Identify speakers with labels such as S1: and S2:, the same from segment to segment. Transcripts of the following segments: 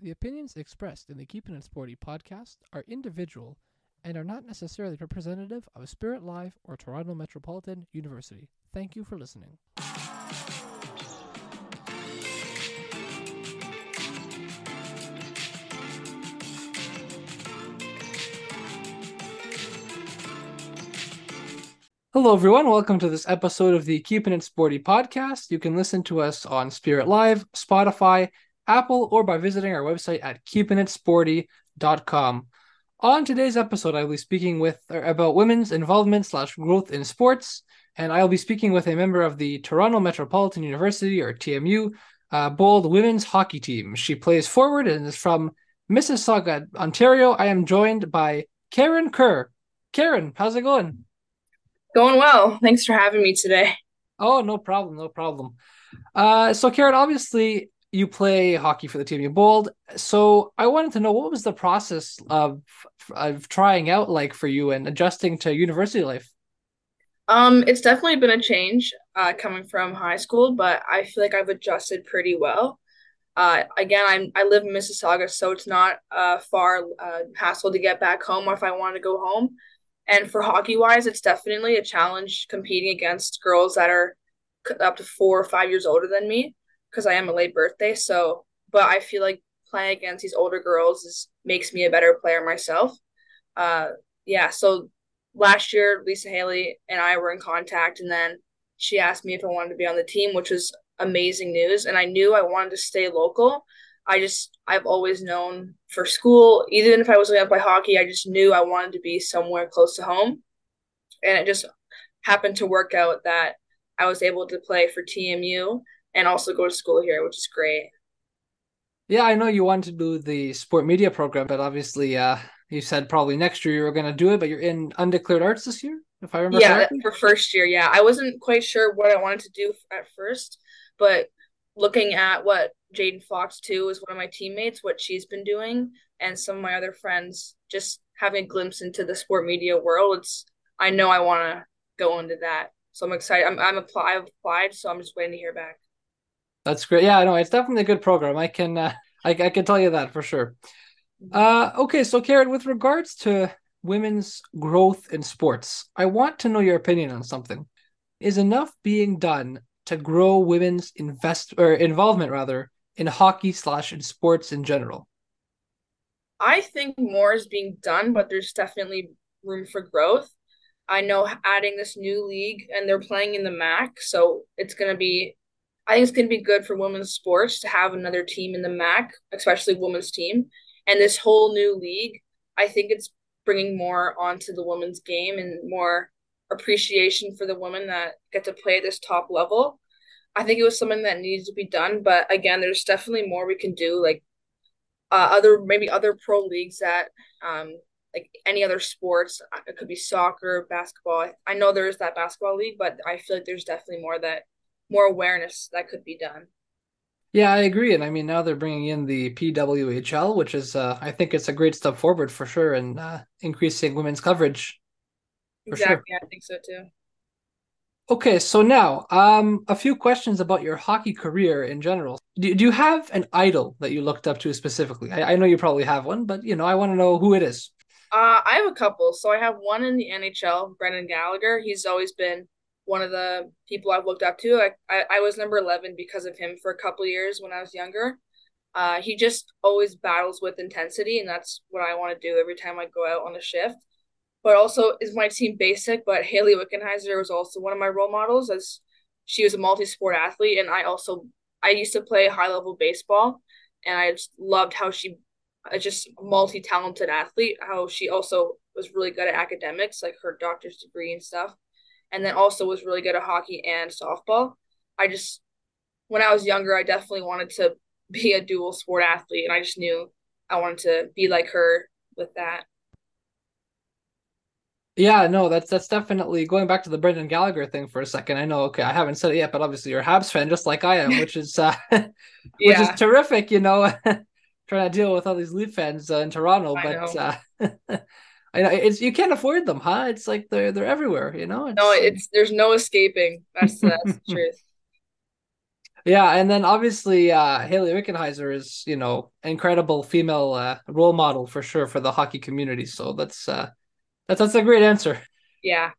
S1: The opinions expressed in the Keeping It Sporty podcast are individual and are not necessarily representative of Spirit Live or Toronto Metropolitan University. Thank you for listening. Hello, everyone. Welcome to this episode of the Keeping It Sporty podcast. You can listen to us on Spirit Live, Spotify, Apple, or by visiting our website at keepingitsporty.com. On today's episode, I'll be speaking with about women's involvement slash growth in sports, and I'll be speaking with a member of the Toronto Metropolitan University or TMU uh, Bold women's hockey team. She plays forward and is from Mississauga, Ontario. I am joined by Kerrin Kerr. Kerrin, how's it going?
S2: Going well. Thanks for having me today.
S1: Oh, no problem, no problem. Uh, so Kerrin, obviously you play hockey for the TMU Bold. So I wanted to know what was the process of of trying out like for you and adjusting to university life.
S2: Um, it's definitely been a change uh, coming from high school, but I feel like I've adjusted pretty well. Uh, again, I'm I live in Mississauga, so it's not uh, far uh, hassle to get back home or if I want to go home. And for hockey wise, it's definitely a challenge competing against girls that are up to four or five years older than me because I am a late birthday. So, but I feel like playing against these older girls is makes me a better player myself. Uh, yeah. So last year, Lisa Haley and I were in contact, and then she asked me if I wanted to be on the team, which was amazing news. And I knew I wanted to stay local. I just I've always known for school, even if I was going to play hockey, I just knew I wanted to be somewhere close to home. And it just happened to work out that I was able to play for TMU and also go to school here, which is great.
S1: Yeah, I know you want to do the sport media program, but obviously, uh, you said probably next year you were going to do it, but you're in undeclared arts this year, if I remember.
S2: Yeah,
S1: correctly?
S2: for first year. Yeah, I wasn't quite sure what I wanted to do at first, but looking at what Jaden Fox too is one of my teammates, what she's been doing, and some of my other friends, just having a glimpse into the sport media world. It's I know I want to go into that, so I'm excited. I'm I'm apply, I've applied, so I'm just waiting to hear back.
S1: That's great. Yeah, I know it's definitely a good program. I can uh, I, I can tell you that for sure. Uh, okay, so Kerrin, with regards to women's growth in sports, I want to know your opinion on something. Is enough being done to grow women's invest or involvement rather in hockey slash in sports in general?
S2: I think more is being done, but there's definitely room for growth. I know adding this new league and they're playing in the MAC, so it's going to be I think it's going to be good for women's sports to have another team in the MAC, especially women's team. And this whole new league, I think it's bringing more onto the women's game and more appreciation for the women that get to play at this top level. I think it was something that needs to be done, but again, there's definitely more we can do. Like uh, other maybe other pro leagues that um like any other sports. It could be soccer, basketball. I know there is that basketball league, but I feel like there's definitely more that more awareness that could be done.
S1: Yeah, I agree, and I mean now they're bringing in the PWHL, which is uh, I think it's a great step forward for sure, and uh, increasing women's coverage.
S2: exactly, sure. I think so too.
S1: Okay, so now um, a few questions about your hockey career in general. Do, do you have an idol that you looked up to specifically? I, I know you probably have one, but you know I want to know who it is.
S2: Uh, I have a couple. So I have one in the NHL, Brendan Gallagher. He's always been one of the people I've looked up to. I, I, I was number 11 because of him for a couple years when I was younger. Uh, he just always battles with intensity, and that's what I want to do every time I go out on a shift. But also, is my team basic? But Hayley Wickenheiser was also one of my role models, as she was a multi-sport athlete, and I also I used to play high level baseball, and I just loved how she, just multi-talented athlete. How she also was really good at academics, like her doctor's degree and stuff and then also was really good at hockey and softball. I just when I was younger, I definitely wanted to be a dual sport athlete, and I just knew I wanted to be like her with that.
S1: Yeah, no, that's that's definitely going back to the Brendan Gallagher thing for a second. I know, okay, I haven't said it yet, but obviously you're a Habs fan, just like I am, which is uh, which yeah. is terrific. You know, trying to deal with all these Leaf fans uh, in Toronto, I but uh, I know it's you can't afford them, huh? It's like they're they're everywhere, you know.
S2: It's, no, it's there's no escaping. That's that's the truth.
S1: Yeah, and then obviously uh Hayley Wickenheiser is, you know, incredible female uh, role model for sure for the hockey community. So that's uh that's that's a great answer.
S2: Yeah.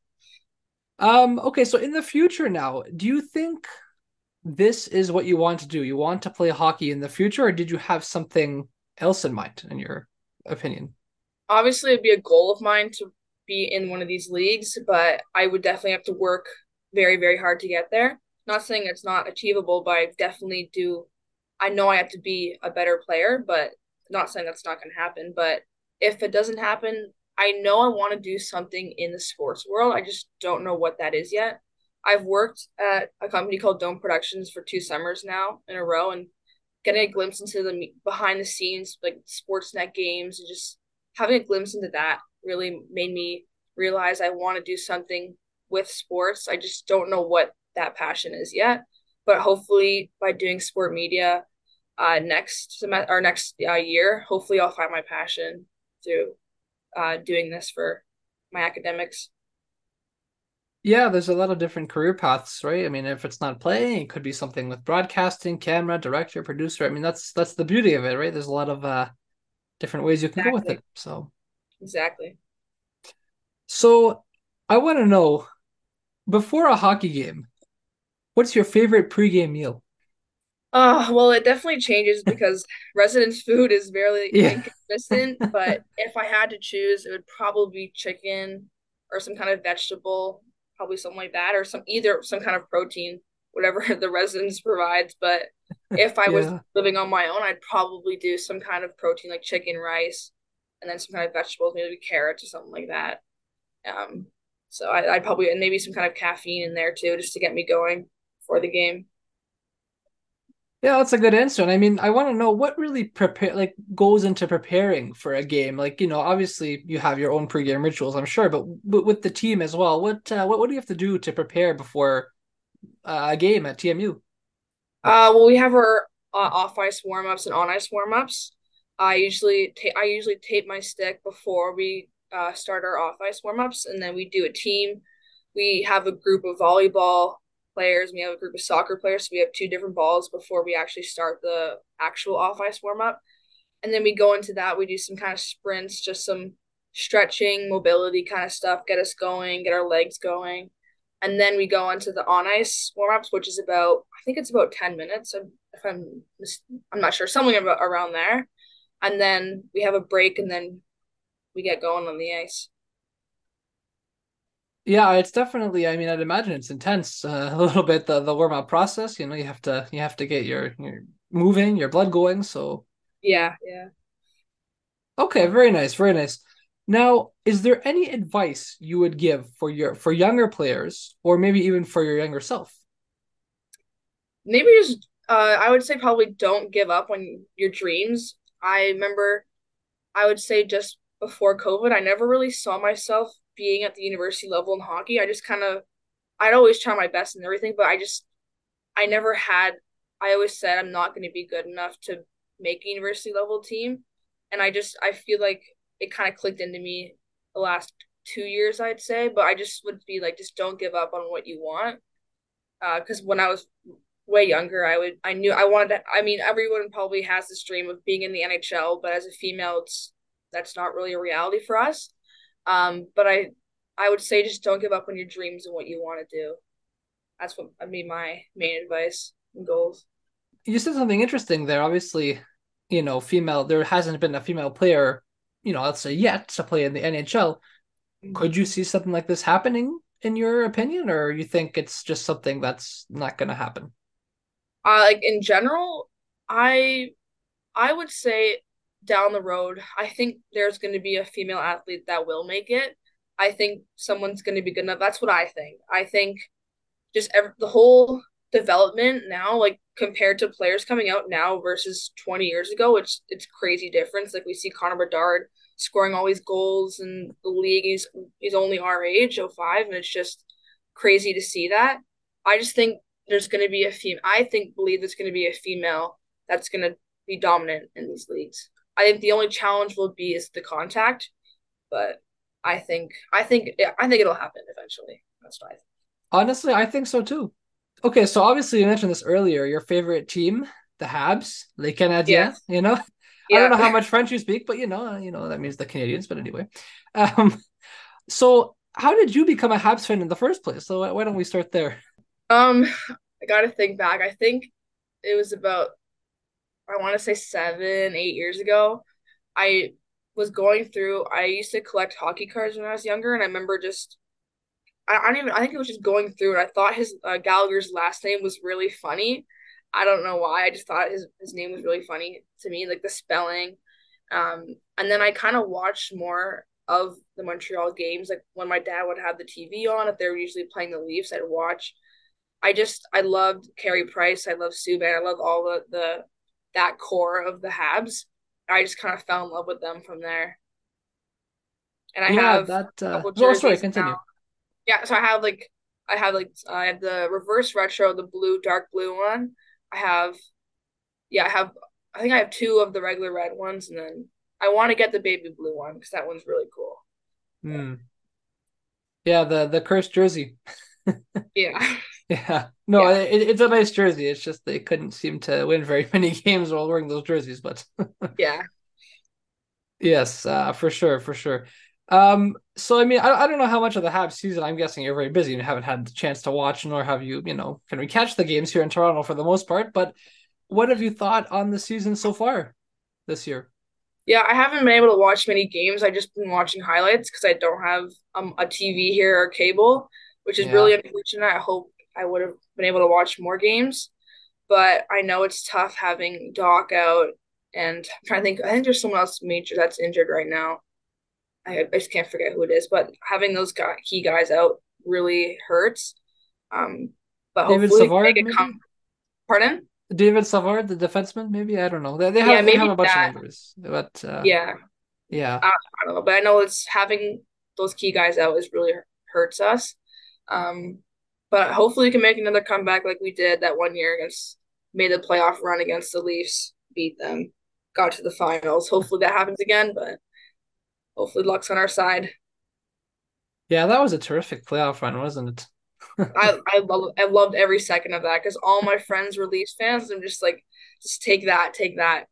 S1: Um okay, so in the future now, do you think this is what you want to do? You want to play hockey in the future or did you have something else in mind in your opinion?
S2: Obviously it'd be a goal of mine to be in one of these leagues, but I would definitely have to work very, very hard to get there. Not saying it's not achievable, but I definitely do. I know I have to be a better player, but not saying that's not going to happen. But if it doesn't happen, I know I want to do something in the sports world. I just don't know what that is yet. I've worked at a company called Dome Productions for two summers now in a row, and getting a glimpse into the behind the scenes, like Sportsnet games, and just having a glimpse into that really made me realize I want to do something with sports. I just don't know what that passion is yet, but hopefully by doing sport media uh, next semester or next uh, year, hopefully I'll find my passion through uh, doing this for my academics.
S1: Yeah, there's a lot of different career paths, right? I mean, if it's not playing, it could be something with broadcasting, camera, director, producer. I mean, that's that's the beauty of it, right? There's a lot of uh different ways you can exactly. go with it. So
S2: Exactly.
S1: So I want to know before a hockey game, what's your favorite pregame meal?
S2: Uh, well, it definitely changes because residence food is very yeah. inconsistent. but if I had to choose, it would probably be chicken or some kind of vegetable, probably something like that, or some either some kind of protein, whatever the residence provides. But if I yeah. was living on my own, I'd probably do some kind of protein like chicken, rice, and then some kind of vegetables, maybe carrots or something like that. Um, so I, I'd probably and maybe some kind of caffeine in there too, just to get me going for the game.
S1: Yeah, that's a good answer. And I mean, I want to know what really prepare like goes into preparing for a game. Like, you know, obviously you have your own pregame rituals, I'm sure, but, but with the team as well, what uh, what what do you have to do to prepare before uh, a game at TMU?
S2: Uh, well, we have our uh, off ice warm ups and on ice warm ups. I usually ta- I usually tape my stick before we uh, start our off ice warm ups, and then we do a team. We have a group of volleyball players. We have a group of soccer players. So we have two different balls before we actually start the actual off ice warm up, and then we go into that. We do some kind of sprints, just some stretching, mobility kind of stuff, get us going, get our legs going, and then we go into the on ice warm ups, which is about I think it's about ten minutes. If I'm I'm not sure, something about around there and then we have a break and then we get going on the ice.
S1: Yeah, it's definitely. I mean, I'd imagine it's intense uh, a little bit the the warm up process. You know, you have to you have to get your your moving, your blood going. So
S2: yeah, yeah.
S1: Okay, very nice, very nice. Now, is there any advice you would give for your for younger players, or maybe even for your younger self?
S2: Maybe just uh, I would say probably don't give up on your dreams. I remember I would say just before COVID, I never really saw myself being at the university level in hockey. I just kind of, I'd always try my best and everything, but I just, I never had, I always said I'm not going to be good enough to make a university level team. And I just, I feel like it kind of clicked into me the last two years, I'd say. But I just would be like, just don't give up on what you want. Because uh, when I was way younger, I would I knew I wanted to, I mean everyone probably has this dream of being in the NHL, but as a female it's that's not really a reality for us. Um, but I I would say just don't give up on your dreams and what you want to do. That's what I mean my main advice and goals.
S1: You said something interesting there. Obviously, you know, female there hasn't been a female player, you know, let's say yet to play in the NHL. Could you see something like this happening in your opinion, or you think it's just something that's not going to happen?
S2: uh, like in general, I I would say down the road, I think there's going to be a female athlete that will make it. I think someone's going to be good enough. That's what I think. I think just every, the whole development now, like compared to players coming out now versus 20 years ago, it's it's crazy difference. Like we see Connor Bedard scoring all these goals in the league. He's he's only our age, 05, and it's just crazy to see that. I just think there's going to be a female. I think believe there's going to be a female that's going to be dominant in these leagues. I think the only challenge will be is the contact, but I think I think I think it'll happen eventually. That's what I think.
S1: Honestly, I think so too. Okay, so obviously you mentioned this earlier. Your favorite team, the Habs, Les Canadiens. Yes. You know, yeah. I don't know how much French you speak, but you know, you know that means the Canadians. But anyway, um, so how did you become a Habs fan in the first place? So why don't we start there?
S2: Um, I got to think back. I think it was about I want to say seven, eight years ago. I was going through. I used to collect hockey cards when I was younger, and I remember just I, I don't even. I think it was just going through, and I thought his uh, Gallagher's last name was really funny. I don't know why. I just thought his his name was really funny to me, like the spelling. Um, and then I kind of watched more of the Montreal games. Like when my dad would have the TV on, if they were usually playing the Leafs, I'd watch. I just I loved Carey Price. I love Subban. I love all the the that core of the Habs. I just kind of fell in love with them from there. And I yeah, have that. Uh... Oh, sorry, continue. Now. Yeah, so I have like I have like I have the reverse retro, the blue dark blue one. I have, yeah, I have. I think I have two of the regular red ones, and then I want to get the baby blue one because that one's really cool.
S1: Hmm. Yeah, the the cursed jersey.
S2: yeah.
S1: Yeah. No, yeah. It, it's a nice jersey. It's just they couldn't seem to win very many games while wearing those jerseys, but
S2: yeah.
S1: Yes, uh, for sure, for sure. Um, so I mean, I, I don't know how much of the Habs season. I'm guessing you're very busy and haven't had the chance to watch, nor have you, you know, can we catch the games here in Toronto for the most part. But what have you thought on the season so far this year?
S2: Yeah, I haven't been able to watch many games. I've just been watching highlights because I don't have um, a TV here or cable, which is yeah. really unfortunate. I hope I would have been able to watch more games, but I know it's tough having Dach out. And I'm trying to think. I think there's someone else major that's injured right now. I, I just can't forget who it is, but having those guy, key guys out really hurts. Um, but David hopefully Savard, they come. Pardon?
S1: David Savard, the defenseman, maybe I don't know. They, they have, yeah, maybe they have a bunch that. of others, but uh,
S2: yeah,
S1: yeah. I, I,
S2: don't know, but I know it's having those key guys out is really hurts us. Um, but hopefully we can make another comeback like we did that one year against made the playoff run against the Leafs, beat them, got to the finals. Hopefully that happens again, but hopefully luck's on our side.
S1: Yeah, that was a terrific playoff run, wasn't it?
S2: I I love I loved every second of that because all my friends were Leafs fans. I'm just like, just take that, take that.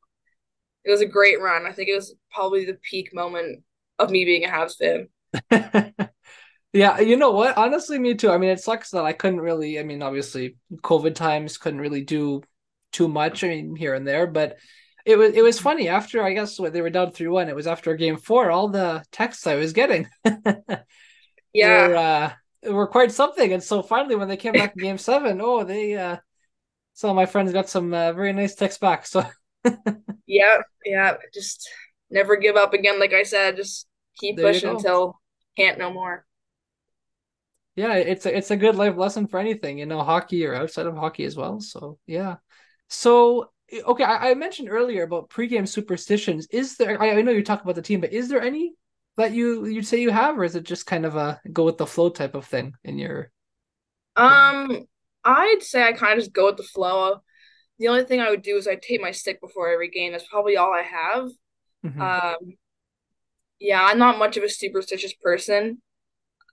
S2: It was a great run. I think it was probably the peak moment of me being a Habs
S1: fan. yeah, you know what? Honestly, me too. I mean, it sucks that I couldn't really. I mean, obviously, COVID times couldn't really do too much. I mean, here and there, but it was it was funny after I guess what they were down three one. It was after game four. All the texts I was getting,
S2: yeah,
S1: were, uh, were quite something. And so finally, when they came back in game seven, oh, they uh, some of my friends got some uh, very nice texts back. So
S2: yeah, yeah, just never give up again. Like I said, just keep there pushing until can't no more.
S1: Yeah, it's a, it's a good life lesson for anything, you know, hockey or outside of hockey as well. So yeah. So okay, I, I, mentioned earlier about pregame superstitions. Is there? I, I know you talk about the team, but is there any that you you'd say you have, or is it just kind of a go with the flow type of thing in your?
S2: Um, I'd say I kind of just go with the flow. The only thing I would do is I'd take my stick before every game. That's probably all I have. Mm-hmm. Um, yeah, I'm not much of a superstitious person.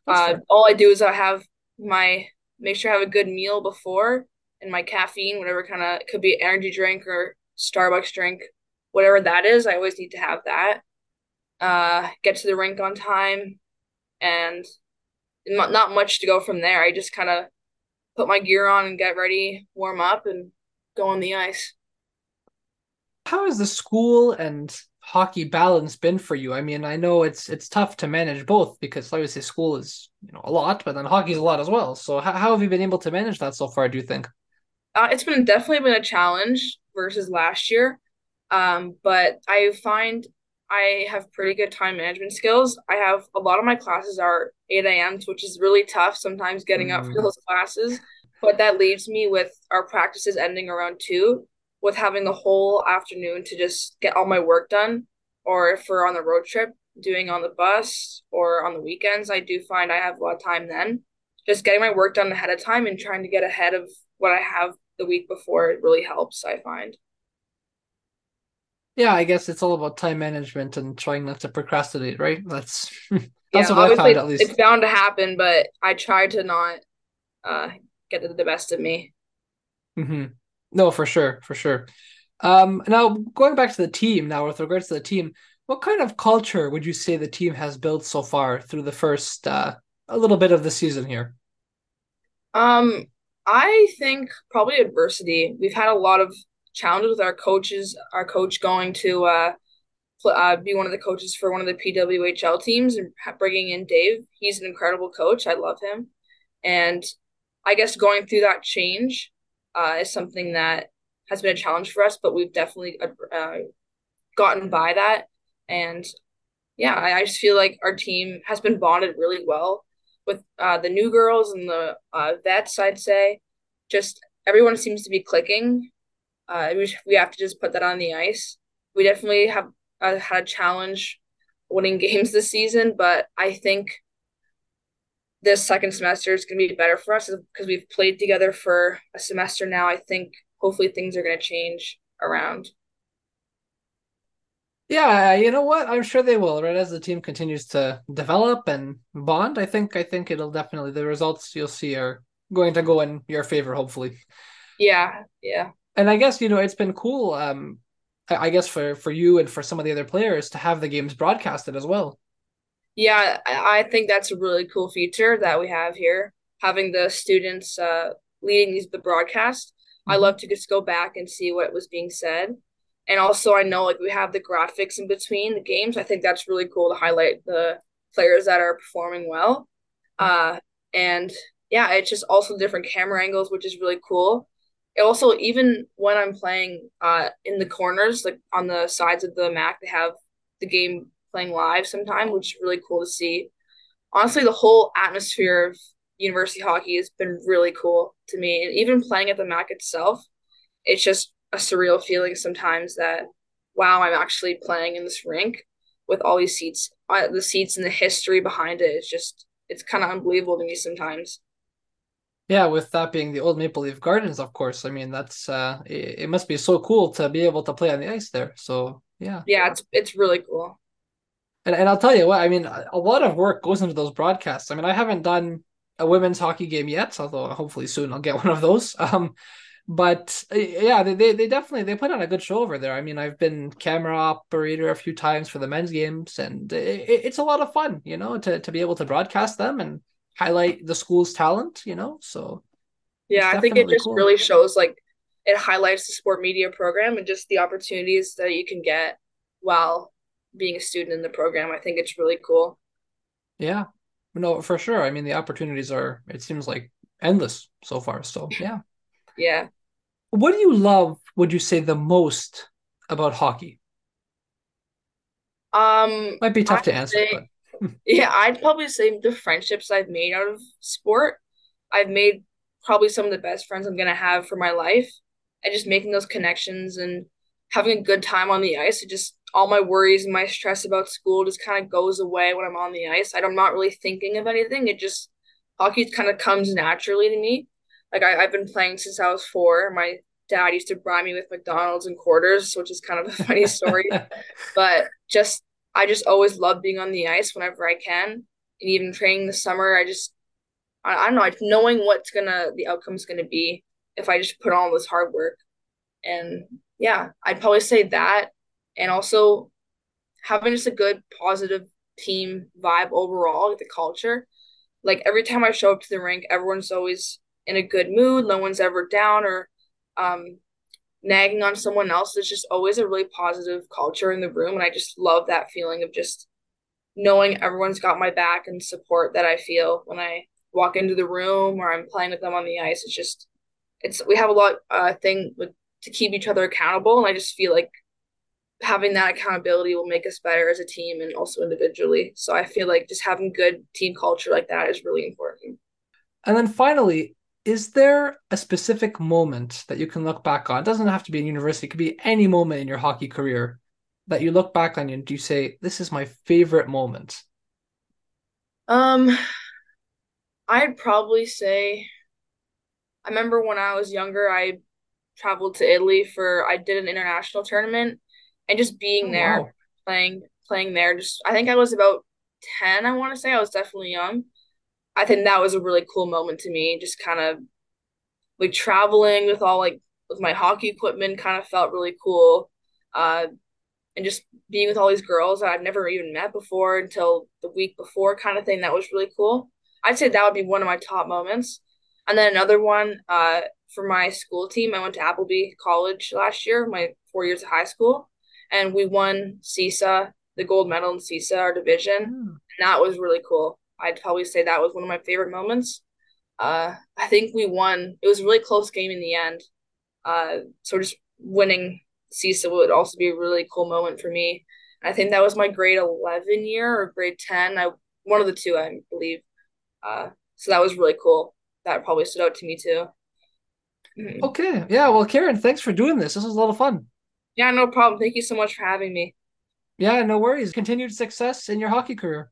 S2: Uh, all I do is I have my make sure I have a good meal before and my caffeine, whatever kind of could be energy drink or Starbucks drink, whatever that is, I always need to have that. Uh, get to the rink on time, and not not much to go from there. I just kind of put my gear on and get ready, warm up, and go on the ice.
S1: How has the school and hockey balance been for you? I mean, I know it's it's tough to manage both because obviously school is you know a lot, but then hockey's a lot as well. So how, how have you been able to manage that so far? Do you think?
S2: Uh, it's been definitely been a challenge versus last year, um, but I find I have pretty good time management skills. I have a lot of my classes are 8 a.m., which is really tough sometimes getting mm. up for mm. those classes. But that leaves me with our practices ending around 2, with having the whole afternoon to just get all my work done. Or if we're on the road trip, doing on the bus or on the weekends, I do find I have a lot of time then. Just getting my work done ahead of time and trying to get ahead of what I have the week before it really helps i find
S1: yeah i guess it's all about time management and trying not to procrastinate right that's that's yeah, what i found at least
S2: it's bound to happen but i try to not uh get the best of me.
S1: Mm-hmm. No, for sure, for sure. Um, now going back to the team now with regards to the team, what kind of culture would you say the team has built so far through the first uh, a little bit of the season here?
S2: Um, I think probably adversity. We've had a lot of challenges with our coaches. Our coach going to uh, uh, be one of the coaches for one of the PWHL teams and bringing in Dave. He's an incredible coach. I love him, and I guess going through that change uh, is something that has been a challenge for us, but we've definitely uh, gotten by that. And yeah, I, I, just feel like our team has been bonded really well with uh, the new girls and the uh, vets. I'd say just everyone seems to be clicking. Uh, we we have to just put that on the ice. We definitely have uh, had a challenge winning games this season, but I think this second semester is going to be better for us because we've played together for a semester now. I think hopefully things are going to change around.
S1: Yeah, you know what? I'm sure they will. Right as the team continues to develop and bond, I think I think it'll definitely the results you'll see are going to go in your favor. Hopefully.
S2: Yeah, yeah.
S1: And I guess you know it's been cool. Um, I guess for for you and for some of the other players to have the games broadcasted as well.
S2: Yeah, I think that's a really cool feature that we have here, having the students uh, leading these the broadcast. Mm-hmm. I love to just go back and see what was being said. And also, I know like we have the graphics in between the games. I think that's really cool to highlight the players that are performing well. Uh, and yeah, it's just also different camera angles, which is really cool. It also, even when I'm playing uh, in the corners, like on the sides of the Mac, they have the game playing live sometime, which is really cool to see. Honestly, the whole atmosphere of university hockey has been really cool to me. And even playing at the MAC itself, it's just a surreal feeling sometimes that, wow, I'm actually playing in this rink with all these seats, uh, the seats and the history behind it. It's just, it's kind of unbelievable to me sometimes.
S1: Yeah, with that being the old Maple Leaf Gardens, of course. I mean, that's uh, it, it must be so cool to be able to play on the ice there. So yeah,
S2: yeah, it's it's really cool.
S1: And and I'll tell you what, I mean, a lot of work goes into those broadcasts. I mean, I haven't done a women's hockey game yet, although hopefully soon I'll get one of those. Um, but uh, yeah, they, they they definitely they put on a good show over there. I mean, I've been camera operator a few times for the men's games, and it, it's a lot of fun, you know, to to be able to broadcast them and highlight the school's talent, you know. So
S2: yeah, I think it just cool. really shows like it highlights the sport media program and just the opportunities that you can get while being a student in the program. I think it's really cool.
S1: Yeah. No, for sure. I mean, the opportunities are, it seems like endless so far. So, yeah.
S2: Yeah.
S1: What do you love, would you say, the most about hockey?
S2: Um,
S1: might be tough I'd to answer.
S2: Say, but... yeah, I'd probably say the friendships I've made out of sport. I've made probably some of the best friends I'm gonna have for my life, and just making those connections and having a good time on the ice. It just all my worries and my stress about school just kind of goes away when I'm on the ice. I'm not really thinking of anything. It just hockey kind of comes naturally to me. Like I, I've been playing since I was four. My dad used to bribe me with McDonald's and quarters, which is kind of a funny story. but just I just always love being on the ice whenever I can. And even training this summer, I just I, I don't know, knowing what's gonna the outcome's gonna be if I just put on all this hard work. And yeah, I'd probably say that and also having just a good positive team vibe overall, like the culture. Like every time I show up to the rink, everyone's always in a good mood. No one's ever down or um, nagging on someone else. It's just always a really positive culture in the room, and I just love that feeling of just knowing everyone's got my back and support that I feel when I walk into the room or I'm playing with them on the ice. It's just it's we have a lot uh thing with to keep each other accountable, and I just feel like having that accountability will make us better as a team and also individually. So I feel like just having good team culture like that is really important.
S1: And then finally, is there a specific moment that you can look back on? It doesn't have to be in university, it could be any moment in your hockey career that you look back on and you say, This is my favorite moment?
S2: Um I'd probably say I remember when I was younger, I traveled to Italy for I did an international tournament and just being oh, there, wow. playing playing there. Just I think I was about ten. I want to say I was definitely young. I think that was a really cool moment to me. Just kind of like traveling with all like with my hockey equipment kind of felt really cool. Uh, and just being with all these girls that I've never even met before until the week before kind of thing. That was really cool. I'd say that would be one of my top moments. And then another one, uh, for my school team, I went to Appleby College last year, my four years of high school, and we won CISA, the gold medal in CISA, our division. Mm. And that was really cool. I'd probably say that was one of my favorite moments. Uh, I think we won. It was a really close game in the end. Uh, so just winning CISA would also be a really cool moment for me. I think that was my grade 11 year or grade 10. I one of the two, I believe. Uh, so that was really cool. That probably stood out to me too.
S1: Mm-hmm. Okay. Yeah. Well, Kerrin, thanks for doing this. This was a lot of fun.
S2: Yeah, no problem. Thank you so much for having me.
S1: Yeah, no worries. Continued success in your hockey career.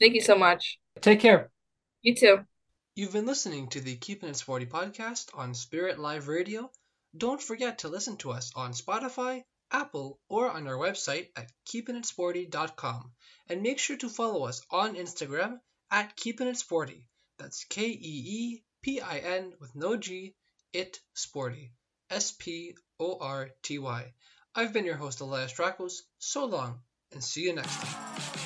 S2: Thank you so much.
S1: Take care.
S2: You too.
S1: You've been listening to the Keeping It Sporty podcast on Spirit Live Radio. Don't forget to listen to us on Spotify, Apple, or on our website at keepingitsporty.com. And make sure to follow us on Instagram at keepingitsporty. That's K E E P I N with no G, it sporty. S P O R T Y. I've been your host, Elias Drakos. So long, and see you next time.